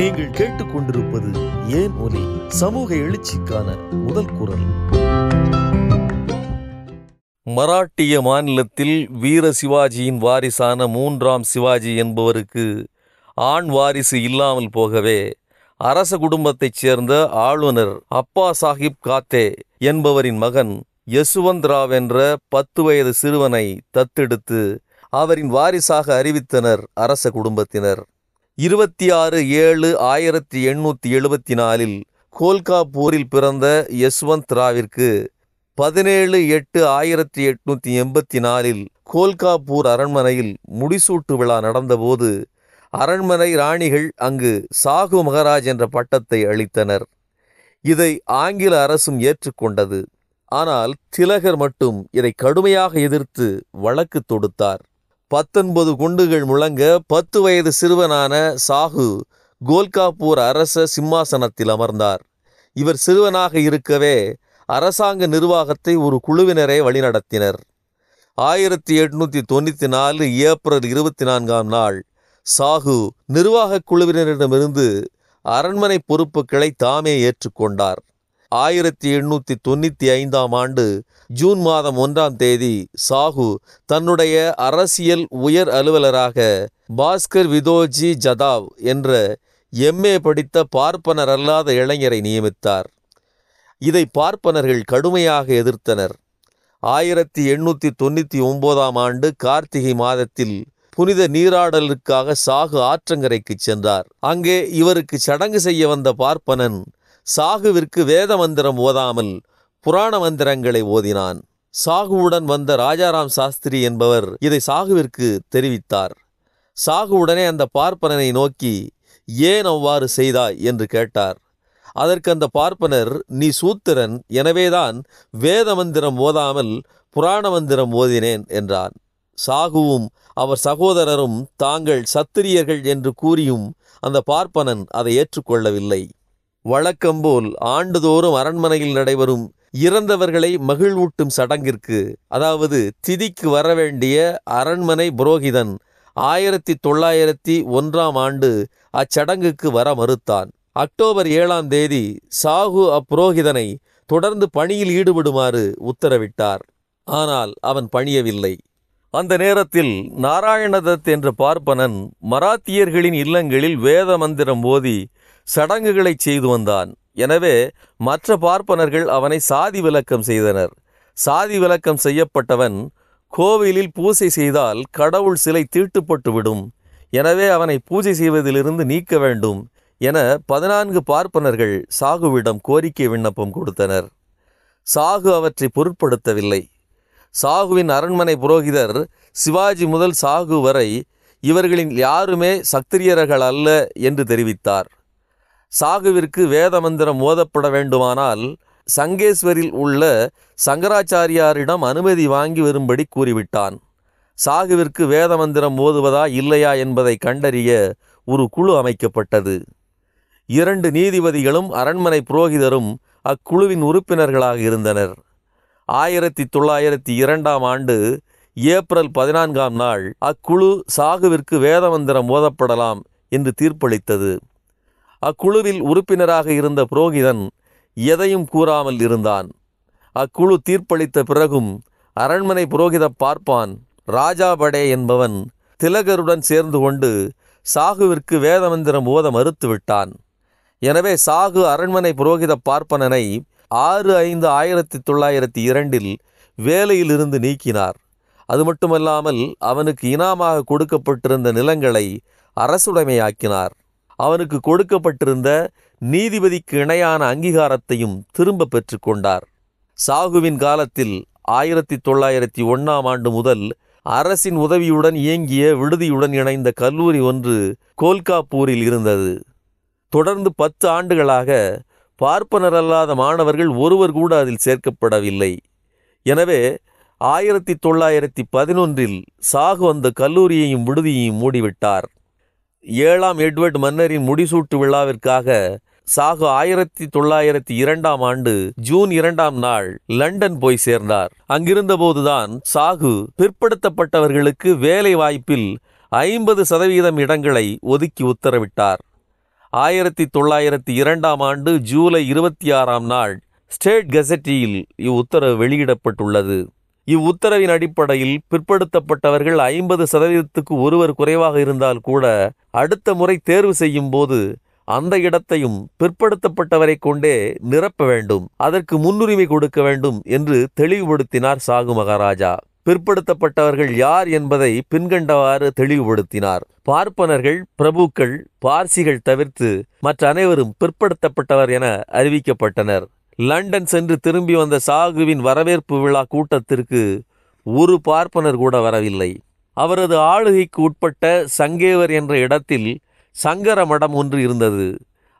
நீங்கள் கேட்டுக்கொண்டிருப்பது ஏன் ஒலி? சமூக எழுச்சிக்கான முதல் குரல். மராட்டிய மாநிலத்தில் வீர சிவாஜியின் வாரிசான மூன்றாம் சிவாஜி என்பவருக்கு ஆண் வாரிசு இல்லாமல் போகவே அரச குடும்பத்தைச் சேர்ந்த ஆளுநர் அப்பா சாஹிப் காத்தே என்பவரின் மகன் யசுவந்த் ராவ் என்ற பத்து வயது சிறுவனை தத்தெடுத்து அவரின் வாரிசாக அறிவித்தனர் அரச குடும்பத்தினர். இருபத்தி ஆறு ஏழு ஆயிரத்தி எண்ணூற்றி எழுபத்தி நாலில் கோல்காப்பூரில் பிறந்த யஸ்வந்த் ராவிற்கு பதினேழு எட்டு ஆயிரத்தி எட்நூற்றி எண்பத்தி நாலில் கோல்காப்பூர் அரண்மனையில் முடிசூட்டு விழா நடந்தபோது அரண்மனை ராணிகள் அங்கு சாகு மகராஜ் என்ற பட்டத்தை அளித்தனர். இதை ஆங்கில அரசும் ஏற்றுக்கொண்டது. ஆனால் திலகர் மட்டும் இதை கடுமையாக எதிர்த்து வழக்கு தொடுத்தார். பத்தொன்பது குண்டுகள் முழங்க பத்து வயது சிறுவனான சாகு கோல்காப்பூர் அரச சிம்மாசனத்தில் அமர்ந்தார். இவர் சிறுவனாக இருக்கவே அரசாங்க நிர்வாகத்தை ஒரு குழுவினரை வழிநடத்தினர். ஆயிரத்தி எட்நூத்தி தொண்ணூற்றி நாலு ஏப்ரல் இருபத்தி நான்காம் நாள் சாகு நிர்வாகக் குழுவினரிடமிருந்து அரண்மனை பொறுப்புகளை தாமே ஏற்றுக்கொண்டார். ஆயிரத்தி எண்ணூற்றி தொண்ணூற்றி ஐந்தாம் ஆண்டு ஜூன் மாதம் ஒன்றாம் தேதி சாகு தன்னுடைய அரசியல் உயர் அலுவலராக பாஸ்கர் விதோஜி ஜதாவ் என்ற எம்ஏ படித்த பார்ப்பனர் அல்லாத இளைஞரை நியமித்தார். இதை பார்ப்பனர்கள் கடுமையாக எதிர்த்தனர். ஆயிரத்தி எண்ணூற்றி தொண்ணூற்றி ஒன்பதாம் ஆண்டு கார்த்திகை மாதத்தில் புனித நீராடலுக்காக சாகு ஆற்றங்கரைக்கு சென்றார். அங்கே இவருக்கு சடங்கு செய்ய வந்த பார்ப்பனன் சாகுவிற்கு வேத மந்திரம் ஓதாமல் புராண மந்திரங்களை ஓதினான். சாகுவுடன் வந்த ராஜாராம் சாஸ்திரி என்பவர் இதை சாகுவிற்கு தெரிவித்தார். சாகுவுடனே அந்த பார்ப்பனனை நோக்கி ஏன் அவ்வாறு செய்தாய்? என்று கேட்டார். அதற்கு அந்த பார்ப்பனர் நீ சூத்திரன் எனவேதான் வேத மந்திரம் ஓதாமல் புராண மந்திரம் ஓதினேன் என்றான். சாகுவும் அவர் சகோதரரும் தாங்கள் சத்திரியர்கள் என்று கூறியும் அந்த பார்ப்பனன் அதை ஏற்றுக்கொள்ளவில்லை. வழக்கம்போல் ஆண்டுதோறும் அரண்மனையில் நடைபெறும் இறந்தவர்களை மகிழ்வூட்டும் சடங்கிற்கு அதாவது திதிக்கு வரவேண்டிய அரண்மனை புரோகிதன் ஆயிரத்தி தொள்ளாயிரத்தி ஒன்றாம் ஆண்டு அச்சடங்குக்கு வர மறுத்தான். அக்டோபர் ஏழாம் தேதி சாகு அப்புரோகிதனை தொடர்ந்து பணியில் ஈடுபடுமாறு உத்தரவிட்டார். ஆனால் அவன் பணியவில்லை. அந்த நேரத்தில் நாராயணதத் என்ற பார்ப்பனன் மராத்தியர்களின் இல்லங்களில் வேத மந்திரம் ஓதி சடங்குகளை செய்து வந்தான். எனவே மற்ற பார்ப்பனர்கள் அவனை சாதி விலக்கம் செய்தனர். சாதி விலக்கம் செய்யப்பட்டவன் கோவிலில் பூசை செய்தால் கடவுள் சிலை தீட்டுப்பட்டு விடும். எனவே அவனை பூஜை செய்வதிலிருந்து நீக்க வேண்டும் என பதினான்கு பார்ப்பனர்கள் சாகுவிடம் கோரிக்கை விண்ணப்பம் கொடுத்தனர். சாகு அவற்றை பொருட்படுத்தவில்லை. சாகுவின் அரண்மனை புரோகிதர் சிவாஜி முதல் சாகு வரை இவர்களின் யாருமே சத்திரியர்கள் அல்ல என்று தெரிவித்தார். சாகுவிற்கு வேத மந்திரம் ஓதப்பட வேண்டுமானால் சங்கேஸ்வரில் உள்ள சங்கராச்சாரியாரிடம் அனுமதி வாங்கி வரும்படி கூறிவிட்டான். சாகுவிற்கு வேத மந்திரம் ஓதுவதா இல்லையா என்பதை கண்டறிய ஒரு குழு அமைக்கப்பட்டது. இரண்டு நீதிபதிகளும் அரண்மனை புரோகிதரும் அக்குழுவின் உறுப்பினர்களாக இருந்தனர். ஆயிரத்தி தொள்ளாயிரத்தி இரண்டாம் ஆண்டு ஏப்ரல் பதினான்காம் நாள் அக்குழு சாகுவிற்கு வேதமந்திரம் ஓதப்படலாம் என்று தீர்ப்பளித்தது. அக்குழுவில் உறுப்பினராக இருந்த புரோகிதன் எதையும் கூறாமல் இருந்தான். அக்குழு தீர்ப்பளித்த பிறகும் அரண்மனை புரோகித பார்ப்பான். ராஜாபடே என்பவன் திலகருடன் சேர்ந்து கொண்டு சாகுவிற்கு வேதமந்திரம் ஓத மறுத்துவிட்டான் எனவே சாகு அரண்மனை புரோகித பார்ப்பனனை ஆறு ஐந்து ஆயிரத்தி தொள்ளாயிரத்தி இரண்டில் வேலையிலிருந்து நீக்கினார். அது மட்டுமல்லாமல் அவனுக்கு இனாமாக கொடுக்கப்பட்டிருந்த நிலங்களை அரசுடைமையாக்கினார். அவனுக்கு கொடுக்கப்பட்டிருந்த நீதிபதிக்கு இணையான அங்கீகாரத்தையும் திரும்ப பெற்றுக்கொண்டார் சாகுவின் காலத்தில் ஆயிரத்தி தொள்ளாயிரத்தி ஒன்றாம் ஆண்டு முதல் அரசின் உதவியுடன் இயங்கிய விடுதியுடன் இணைந்த கல்லூரி ஒன்று கோல்காப்பூரில் இருந்தது. தொடர்ந்து பத்து ஆண்டுகளாக பார்ப்பனரல்லாத மாணவர்கள் ஒருவர் கூட அதில் சேர்க்கப்படவில்லை. எனவே ஆயிரத்தி தொள்ளாயிரத்தி பதினொன்றில் சாகு அந்த கல்லூரியையும் விடுதியையும் மூடிவிட்டார். ஏழாம் எட்வர்ட் மன்னரின் முடிசூட்டு விழாவிற்காக சாகு ஆயிரத்தி தொள்ளாயிரத்தி இரண்டாம் ஆண்டு ஜூன் இரண்டாம் நாள் லண்டன் போய் சேர்ந்தார். அங்கிருந்தபோதுதான் சாகு பிற்படுத்தப்பட்டவர்களுக்கு வேலை வாய்ப்பில் ஐம்பது சதவீதம் இடங்களை ஒதுக்கி உத்தரவிட்டார். ஆயிரத்தி தொள்ளாயிரத்தி இரண்டாம் ஆண்டு ஜூலை இருபத்தி ஆறாம் நாள் ஸ்டேட் கெசட்டியில் இவ்வுத்தரவு வெளியிடப்பட்டுள்ளது. இவ்வுத்தரவின் அடிப்படையில் பிற்படுத்தப்பட்டவர்கள் ஐம்பது சதவீதத்துக்கு ஒருவர் குறைவாக இருந்தால் கூட அடுத்த முறை தேர்வு செய்யும் போது அந்த இடத்தையும் பிற்படுத்தப்பட்டவரை கொண்டே நிரப்ப வேண்டும். அதற்கு முன்னுரிமை கொடுக்க வேண்டும் என்று தெளிவுபடுத்தினார் சாகு மகாராஜா. பிற்படுத்தப்பட்டவர்கள் யார் என்பதை பின்கண்டவாறு தெளிவுபடுத்தினார். பார்ப்பனர்கள் பிரபுக்கள் பார்சிகள் தவிர்த்து மற்ற அனைவரும் பிற்படுத்தப்பட்டவர் என அறிவிக்கப்பட்டனர். லண்டன் சென்று திரும்பி வந்த சாகுவின் வரவேற்பு விழா கூட்டத்திற்கு ஒரு பார்ப்பனர் கூட வரவில்லை. அவரது ஆளுகைக்கு உட்பட்ட சங்கேவர் என்ற இடத்தில் சங்கர மடம் ஒன்று இருந்தது.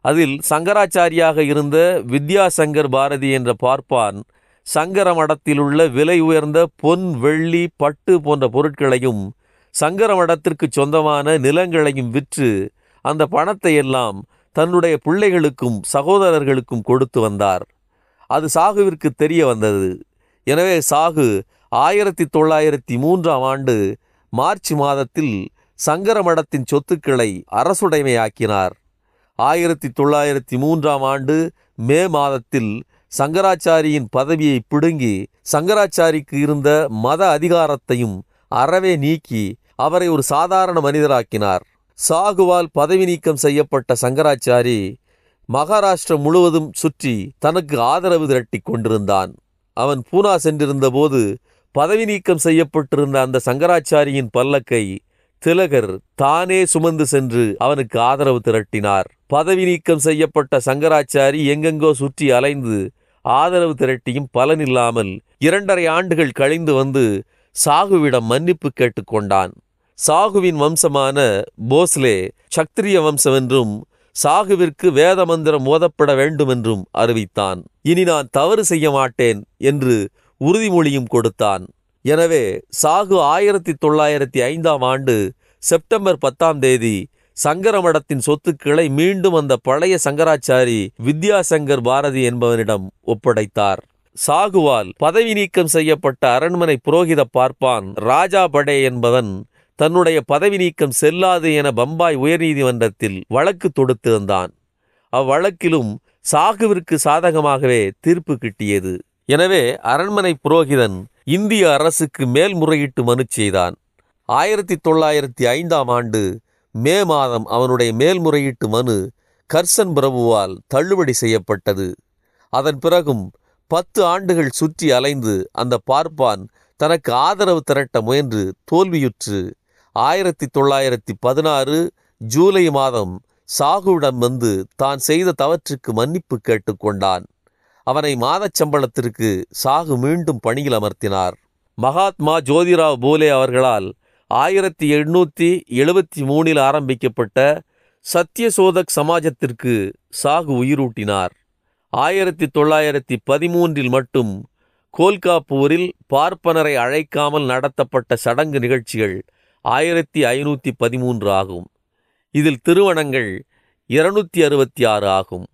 அதில் சங்கராச்சாரியாக இருந்த வித்யாசங்கர் பாரதி என்ற பார்ப்பான் சங்கர மடத்தில் உள்ள விலை உயர்ந்த பொன் வெள்ளி பட்டு போன்ற பொருட்களையும் சங்கர மடத்திற்கு சொந்தமான நிலங்களையும் விற்று அந்த பணத்தை எல்லாம் தன்னுடைய பிள்ளைகளுக்கும் சகோதரர்களுக்கும் கொடுத்து வந்தார். அது சாகுவிற்கு தெரிய வந்தது. எனவே சாகு ஆயிரத்தி தொள்ளாயிரத்தி மூன்றாம் ஆண்டு மார்ச் மாதத்தில் சங்கர மடத்தின் சொத்துக்களை அரசுடைமையாக்கினார். ஆயிரத்தி தொள்ளாயிரத்தி மூன்றாம் ஆண்டு மே மாதத்தில் சங்கராச்சாரியின் பதவியை பிடுங்கி சங்கராச்சாரிக்கு இருந்த மத அதிகாரத்தையும் அறவே நீக்கி அவரை ஒரு சாதாரண மனிதராக்கினார். சாகுவால் பதவி நீக்கம் செய்யப்பட்ட சங்கராச்சாரி மகாராஷ்டிரம் முழுவதும் சுற்றி தனக்கு ஆதரவு திரட்டிக் கொண்டிருந்தான். அவன் பூனா சென்றிருந்தபோது பதவி நீக்கம் செய்யப்பட்டிருந்த அந்த சங்கராச்சாரியின் பல்லக்கை திலகர் தானே சுமந்து சென்று அவனுக்கு ஆதரவு திரட்டினார். பதவி நீக்கம் செய்யப்பட்ட சங்கராச்சாரி எங்கெங்கோ சுற்றி அலைந்து ஆதரவு திரட்டியும் பலனில்லாமல் இரண்டரை ஆண்டுகள் கழிந்து வந்து சாகுவிடம் மன்னிப்பு கேட்டுக்கொண்டான் சாகுவின் வம்சமான போஸ்லே சக்திரிய வம்சம் என்றும் சாகுவிற்கு வேத மந்திரம் ஓதப்பட வேண்டும் என்றும் அறிவித்தான். இனி நான் தவறு செய்ய மாட்டேன் என்று உறுதிமொழியும் கொடுத்தான். எனவே சாகு ஆயிரத்தி தொள்ளாயிரத்தி ஐந்தாம் ஆண்டு செப்டம்பர் பத்தாம் தேதி சங்கரமடத்தின் சொத்துக்களை மீண்டும் அந்த பழைய சங்கராச்சாரி வித்யாசங்கர் பாரதி என்பவனிடம் ஒப்படைத்தார். சாகுவால் பதவி நீக்கம் செய்யப்பட்ட அரண்மனை புரோகித பார்ப்பான் ராஜா படே என்பவன் தன்னுடைய பதவி நீக்கம் செல்லாது என பம்பாய் உயர்நீதிமன்றத்தில் வழக்கு தொடுத்திருந்தான் அவ்வழக்கிலும் சாகுவிற்கு சாதகமாகவே தீர்ப்பு கிட்டியது. எனவே அரண்மனை புரோகிதன் இந்திய அரசுக்கு மேல்முறையீட்டு மனு செய்தான். ஆயிரத்தி தொள்ளாயிரத்தி ஐந்தாம் ஆண்டு மே மாதம் அவனுடைய மேல்முறையீட்டு மனு கர்சன் பிரபுவால் தள்ளுபடி செய்யப்பட்டது. அதன் பிறகும் பத்து ஆண்டுகள் சுற்றி அலைந்து அந்த பார்ப்பான் தனக்கு ஆதரவு திரட்ட முயன்று தோல்வியுற்று ஆயிரத்தி தொள்ளாயிரத்தி பதினாறு ஜூலை மாதம் சாகுவிடம் வந்து தான் செய்த தவற்றுக்கு மன்னிப்பு கேட்டுக்கொண்டான். அவனை மாதச் சம்பளத்திற்கு சாகு மீண்டும் பணியில் அமர்த்தினார். மகாத்மா ஜோதிராவ் போலே அவர்களால் ஆயிரத்தி எண்ணூற்றி எழுபத்தி மூணில் ஆரம்பிக்கப்பட்ட சத்யசோதக் சமாஜத்திற்கு சாகு உயிரூட்டினார். ஆயிரத்தி தொள்ளாயிரத்தி பதிமூன்றில் மட்டும் கோல்காப்பூரில் பார்ப்பனரை அழைக்காமல் நடத்தப்பட்ட சடங்கு நிகழ்ச்சிகள் ஆயிரத்தி ஐநூற்றி பதிமூன்று ஆகும். இதில் திருமணங்கள் இருநூத்தி அறுபத்தி ஆறு ஆகும்.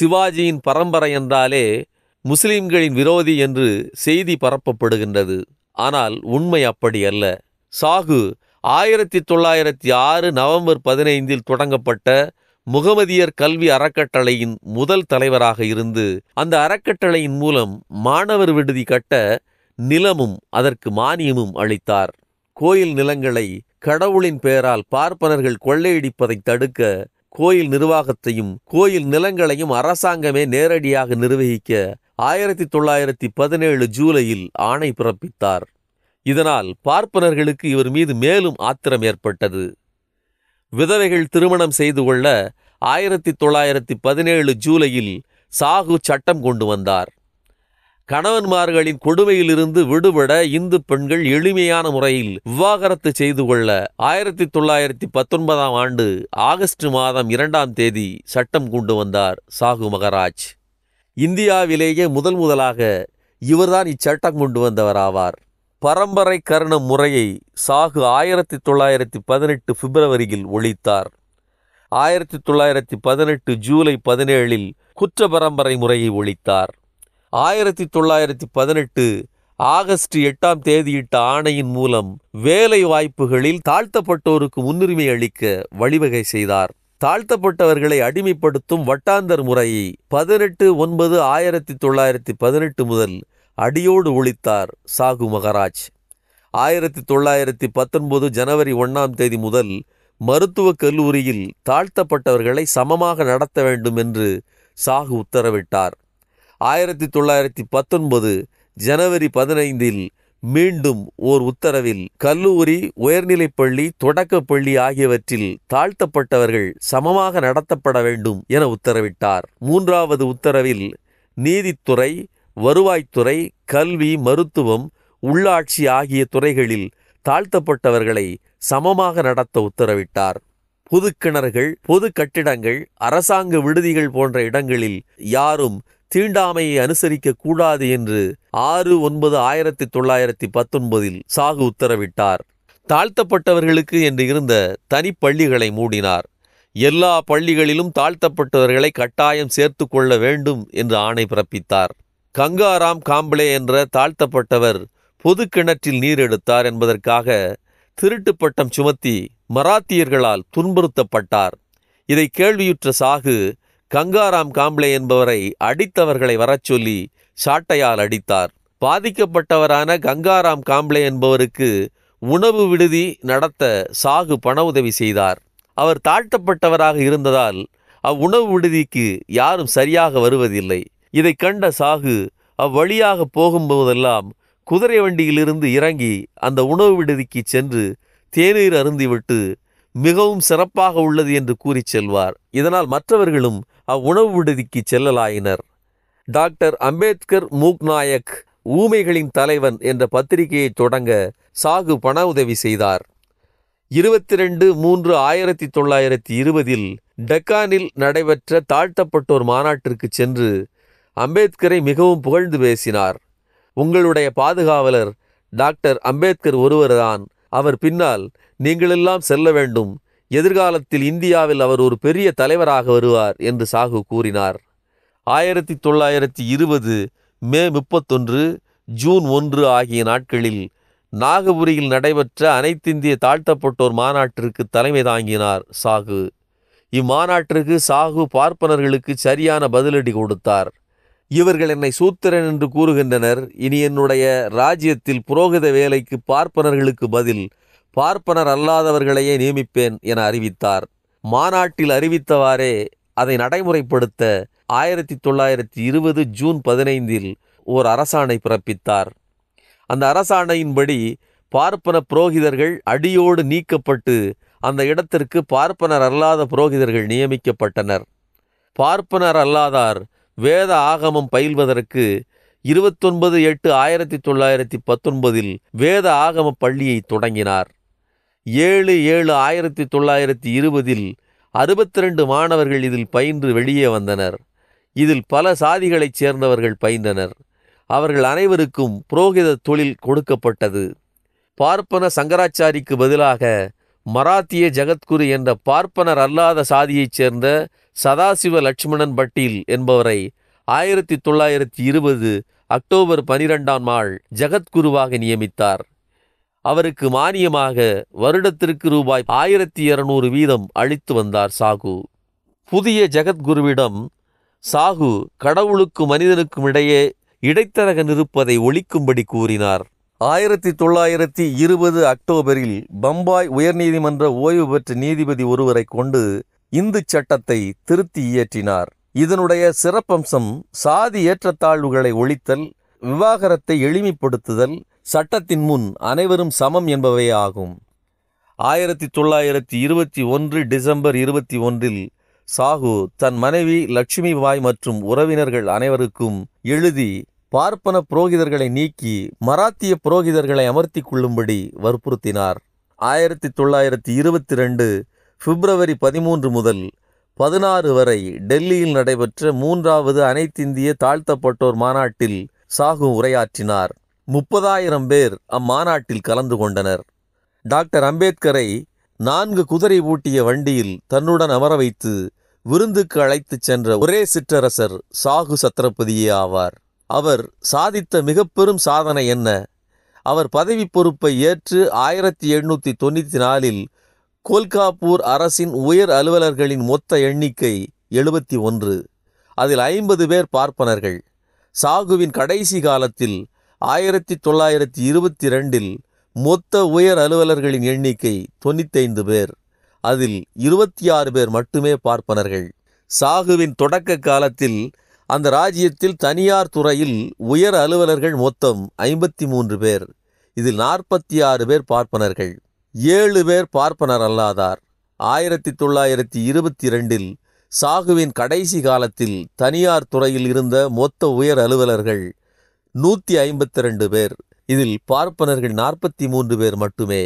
சிவாஜியின் பரம்பரை என்றாலே முஸ்லிம்களின் விரோதி என்று செய்தி பரப்பப்படுகின்றது. ஆனால் உண்மை அப்படி அல்ல. சாகு ஆயிரத்தி தொள்ளாயிரத்தி ஆறு நவம்பர் பதினைந்தில் தொடங்கப்பட்ட முகமதியர் கல்வி அறக்கட்டளையின் முதல் தலைவராக இருந்து அந்த அறக்கட்டளையின் மூலம் மாணவர் விடுதி கட்ட நிலமும் அதற்கு மானியமும் அளித்தார். கோயில் நிலங்களை கடவுளின் பெயரால் பார்ப்பனர்கள் கொள்ளையடிப்பதை தடுக்க கோயில் நிர்வாகத்தையும் கோயில் நிலங்களையும் அரசாங்கமே நேரடியாக நிர்வகிக்க ஆயிரத்தி தொள்ளாயிரத்தி பதினேழு ஜூலையில் ஆணை பிறப்பித்தார். இதனால் பார்ப்பனர்களுக்கு இவர் மீது மேலும் ஆத்திரம் ஏற்பட்டது. விதவைகள் திருமணம் செய்து கொள்ள ஆயிரத்தி தொள்ளாயிரத்தி பதினேழு ஜூலையில் சாகு சட்டம் கொண்டு வந்தார். கணவன்மார்களின் கொடுமையிலிருந்து விடுபட இந்து பெண்கள் எளிமையான முறையில் விவாகரத்து செய்து கொள்ள ஆயிரத்தி தொள்ளாயிரத்தி பத்தொன்பதாம் ஆண்டு ஆகஸ்ட் மாதம் இரண்டாம் தேதி சட்டம் கொண்டு வந்தார் சாகு மகராஜ். இந்தியாவிலேயே முதல் முதலாக இவர்தான் இச்சட்டம் கொண்டு வந்தவராவார். பரம்பரை கருண முறையை சாகு ஆயிரத்தி தொள்ளாயிரத்தி பதினெட்டு பிப்ரவரியில் ஒழித்தார். ஆயிரத்தி தொள்ளாயிரத்தி பதினெட்டு ஜூலை பதினேழில் குற்ற பரம்பரை முறையை ஒழித்தார். ஆயிரத்தி தொள்ளாயிரத்தி பதினெட்டு ஆகஸ்ட் எட்டாம் தேதியிட்ட ஆணையின் மூலம் வேலை வாய்ப்புகளில் தாழ்த்தப்பட்டோருக்கு முன்னுரிமை அளிக்க வழிவகை செய்தார். தாழ்த்தப்பட்டவர்களை அடிமைப்படுத்தும் வட்டாந்தர் முறையை பதினெட்டு ஒன்பது ஆயிரத்தி தொள்ளாயிரத்தி பதினெட்டு முதல் அடியோடு ஒழித்தார் சாகு மகராஜ். ஆயிரத்தி தொள்ளாயிரத்தி பத்தொன்பது ஜனவரி ஒன்றாம் தேதி முதல் மருத்துவக் கல்லூரியில் தாழ்த்தப்பட்டவர்களை சமமாக நடத்த வேண்டும் என்று சாகு உத்தரவிட்டார். ஆயிரத்தி தொள்ளாயிரத்தி பத்தொன்பது ஜனவரி பதினைந்தில் மீண்டும் ஓர் உத்தரவில் கல்லூரி உயர்நிலைப்பள்ளி தொடக்கப்பள்ளி ஆகியவற்றில் தாழ்த்தப்பட்டவர்கள் சமமாக நடத்தப்பட வேண்டும் என உத்தரவிட்டார். மூன்றாவது உத்தரவில் நீதித்துறை வருவாய்த்துறை கல்வி மருத்துவம் உள்ளாட்சி ஆகிய துறைகளில் தாழ்த்தப்பட்டவர்களை சமமாக நடத்த உத்தரவிட்டார். பொது கிணறுகள் பொது கட்டிடங்கள் அரசாங்க விடுதிகள் போன்ற இடங்களில் யாரும் தீண்டாமையை அனுசரிக்க கூடாது என்று ஆறு ஒன்பது ஆயிரத்தி தொள்ளாயிரத்தி பத்தொன்பதில் சாகு உத்தரவிட்டார். தாழ்த்தப்பட்டவர்களுக்கு என்று இருந்த தனிப்பள்ளிகளை மூடினார். எல்லா பள்ளிகளிலும் தாழ்த்தப்பட்டவர்களை கட்டாயம் சேர்த்து கொள்ள வேண்டும் என்று ஆணை பிறப்பித்தார். கங்காராம் காம்பளே என்ற தாழ்த்தப்பட்டவர் பொது கிணற்றில் நீர் எடுத்தார் என்பதற்காக திருட்டு பட்டம் சுமத்தி மராத்தியர்களால் துன்புறுத்தப்பட்டார். இதை கேள்வியுற்ற சாகு கங்காராம் காம்ப்ளே என்பவரை அடித்தவர்களை வரச் சொல்லி சாட்டையால் அடித்தார். பாதிக்கப்பட்டவரான கங்காராம் காம்ப்ளே என்பவருக்கு உணவு விடுதி நடத்த சாகு பண உதவி செய்தார். அவர் தாழ்த்தப்பட்டவராக இருந்ததால் அவ்வுணவு விடுதிக்கு யாரும் சரியாக வருவதில்லை. இதைக் கண்ட சாகு அவ்வழியாக போகும்போதெல்லாம் குதிரை வண்டியிலிருந்து இறங்கி அந்த உணவு விடுதிக்கு சென்று தேநீர் அருந்திவிட்டு மிகவும் சிறப்பாக உள்ளது என்று கூறிச் செல்வார். இதனால் மற்றவர்களும் அவ்வுணவு விடுதிக்கு செல்லலாயினர். டாக்டர் அம்பேத்கர் மூக்நாயக் ஊமைகளின் தலைவன் என்ற பத்திரிகையை தொடங்க சாகு பண உதவி செய்தார். இருபத்தி ரெண்டு மூன்று ஆயிரத்தி தொள்ளாயிரத்தி இருபதில் டெக்கானில் நடைபெற்ற தாழ்த்தப்பட்டோர் மாநாட்டிற்கு சென்று அம்பேத்கரை மிகவும் புகழ்ந்து பேசினார். உங்களுடைய பாதுகாவலர் டாக்டர் அம்பேத்கர் ஒருவர்தான். அவர் பின்னால் நீங்களெல்லாம் செல்ல வேண்டும். எதிர்காலத்தில் இந்தியாவில் அவர் ஒரு பெரிய தலைவராக வருவார் என்று சாகு கூறினார். ஆயிரத்தி தொள்ளாயிரத்தி இருபது மே முப்பத்தொன்று ஜூன் ஒன்று ஆகிய நாட்களில் நாகபுரியில் நடைபெற்ற அனைத்திந்திய தாழ்த்தப்பட்டோர் மாநாட்டிற்கு தலைமை தாங்கினார் சாகு இம்மாநாட்டிற்கு சாகு பார்ப்பனர்களுக்கு சரியான பதிலடி கொடுத்தார். இவர்கள் என்னை சூத்திரன் என்று கூறுகின்றனர். இனி என்னுடைய ராஜ்யத்தில் புரோகித வேலைக்கு பார்ப்பனர்களுக்கு பதில் பார்ப்பனர் அல்லாதவர்களையே நியமிப்பேன் என அறிவித்தார். மாநாட்டில் அறிவித்தவாறே அதை நடைமுறைப்படுத்த ஆயிரத்தி தொள்ளாயிரத்தி இருபது ஜூன் பதினைந்தில் ஓர் அரசாணை பிறப்பித்தார். அந்த அரசாணையின்படி பார்ப்பன புரோகிதர்கள் அடியோடு நீக்கப்பட்டு அந்த இடத்திற்கு பார்ப்பனர் அல்லாத புரோகிதர்கள் நியமிக்கப்பட்டனர். பார்ப்பனர் அல்லாதார் வேத ஆகமம் பயில்வதற்கு இருபத்தொன்பது எட்டு ஆயிரத்தி தொள்ளாயிரத்தி பத்தொன்பதில் வேத ஆகம பள்ளியை தொடங்கினார். ஏழு ஏழு ஆயிரத்தி தொள்ளாயிரத்தி இருபதில் அறுபத்தி ரெண்டு மாணவர்கள் இதில் பயின்று வெளியே வந்தனர். இதில் பல சாதிகளைச் சேர்ந்தவர்கள் பயின்றனர். அவர்கள் அனைவருக்கும் புரோகித தொழில் கொடுக்கப்பட்டது. பார்ப்பன சங்கராச்சாரிக்கு பதிலாக மராத்திய ஜகத்குரு என்ற பார்ப்பனர் அல்லாத சாதியைச் சேர்ந்த சதாசிவ லட்சுமணன் பட்டீல் என்பவரை ஆயிரத்தி தொள்ளாயிரத்தி இருபது அக்டோபர் பனிரெண்டாம் நாள் ஜகத்குருவாக நியமித்தார். அவருக்கு மானியமாக வருடத்திற்கு ரூபாய் ஆயிரத்தி இருநூறு வீதம் அளித்து வந்தார் சாகு. புதிய ஜெகத்குருவிடம் சாகு கடவுளுக்கும் மனிதனுக்கும் இடையே இடைத்தரகன் இருப்பதை ஒழிக்கும்படி கூறினார். ஆயிரத்தி தொள்ளாயிரத்தி இருபது அக்டோபரில் பம்பாய் உயர்நீதிமன்ற ஓய்வு பெற்ற நீதிபதி ஒருவரை கொண்டு இந்து சட்டத்தை திருத்தி இயற்றினார். இதனுடைய சிறப்பம்சம் சாதி ஏற்றத்தாழ்வுகளை ஒழித்தல் விவாகரத்தை எளிமைப்படுத்துதல் சட்டத்தின் முன் அனைவரும் சமம் என்பவை ஆகும். ஆயிரத்தி தொள்ளாயிரத்தி இருபத்தி ஒன்று டிசம்பர் இருபத்தி ஒன்றில் சாகு தன் மனைவி லட்சுமி பாய் மற்றும் உறவினர்கள் அனைவருக்கும் எழுதி பார்ப்பன புரோகிதர்களை நீக்கி மராத்திய புரோகிதர்களை அமர்த்தி கொள்ளும்படி வற்புறுத்தினார். ஆயிரத்தி தொள்ளாயிரத்தி இருபத்தி ரெண்டு பிப்ரவரி பதிமூன்று முதல் பதினாறு வரை டெல்லியில் நடைபெற்ற மூன்றாவது அனைத்திந்திய தாழ்த்தப்பட்டோர் மாநாட்டில் சாகு உரையாற்றினார். முப்பதாயிரம் பேர் அம்மாநாட்டில் கலந்து கொண்டனர். டாக்டர் அம்பேத்கரை நான்கு குதிரை பூட்டிய வண்டியில் தன்னுடன் அமர வைத்து விருந்துக்கு அழைத்துச் சென்ற ஒரே சிற்றரசர் சாகு சத்திரபதியே ஆவார். அவர் சாதித்த மிக பெரும் சாதனை என்ன? அவர் பதவி பொறுப்பை ஏற்று ஆயிரத்தி எண்ணூற்றி தொண்ணூற்றி நாலில் கோல்காப்பூர் அரசின் உயர் அலுவலர்களின் மொத்த எண்ணிக்கை எழுபத்தி ஒன்று. அதில் ஐம்பது பேர் பார்ப்பனர்கள். சாகுவின் கடைசி காலத்தில் ஆயிரத்தி தொள்ளாயிரத்தி இருபத்தி ரெண்டில் மொத்த உயர் அலுவலர்களின் எண்ணிக்கை தொண்ணூத்தைந்து பேர். அதில் இருபத்தி ஆறு பேர் மட்டுமே பார்ப்பனர்கள். சாகுவின் தொடக்க காலத்தில் அந்த ராஜ்யத்தில் தனியார் துறையில் உயர் அலுவலர்கள் மொத்தம் ஐம்பத்தி மூன்று பேர். இதில் நாற்பத்தி ஆறு பேர் பார்ப்பனர்கள். ஏழு பேர் பார்ப்பனர் அல்லாதார். ஆயிரத்தி தொள்ளாயிரத்தி இருபத்தி ரெண்டில் சாகுவின் கடைசி காலத்தில் தனியார் துறையில் இருந்த மொத்த உயர் அலுவலர்கள் நூற்றி ஐம்பத்தி ரெண்டு பேர். இதில் பார்ப்பனர்கள் நாற்பத்தி மூன்று பேர் மட்டுமே.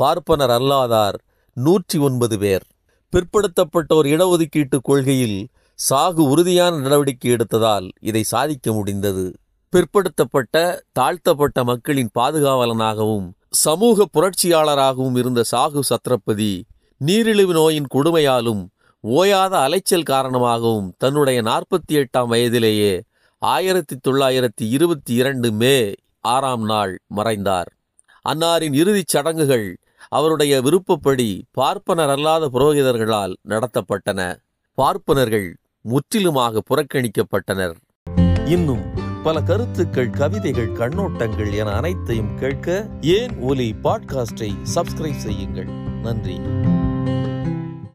பார்ப்பனர் அல்லாதார் நூற்றி ஒன்பது பேர். பிற்படுத்தப்பட்டோர் இடஒதுக்கீட்டு கொள்கையில் சாகு உறுதியான நடவடிக்கை எடுத்ததால் இதை சாதிக்க முடிந்தது. பிற்படுத்தப்பட்ட தாழ்த்தப்பட்ட மக்களின் பாதுகாவலனாகவும் சமூக புரட்சியாளராகவும் இருந்த சாகு சத்ரபதி நீரிழிவு நோயின் கொடுமையாலும் ஓயாத அலைச்சல் காரணமாகவும் தன்னுடைய நாற்பத்தி எட்டாம் வயதிலேயே ஆயிரத்தி தொள்ளாயிரத்தி இருபத்தி இரண்டு மே ஆறாம் நாள் மறைந்தார். அன்னாரின் இறுதிச் சடங்குகள் அவருடைய விருப்பப்படி பார்ப்பனர் அல்லாத புரோகிதர்களால் நடத்தப்பட்டன. பார்ப்பனர்கள் முற்றிலுமாக புறக்கணிக்கப்பட்டனர். இன்னும் பல கருத்துக்கள் கவிதைகள் கண்ணோட்டங்கள் என அனைத்தையும் கேட்க ஏன் ஒலி பாட்காஸ்டை சப்ஸ்கிரைப் செய்யுங்கள். நன்றி.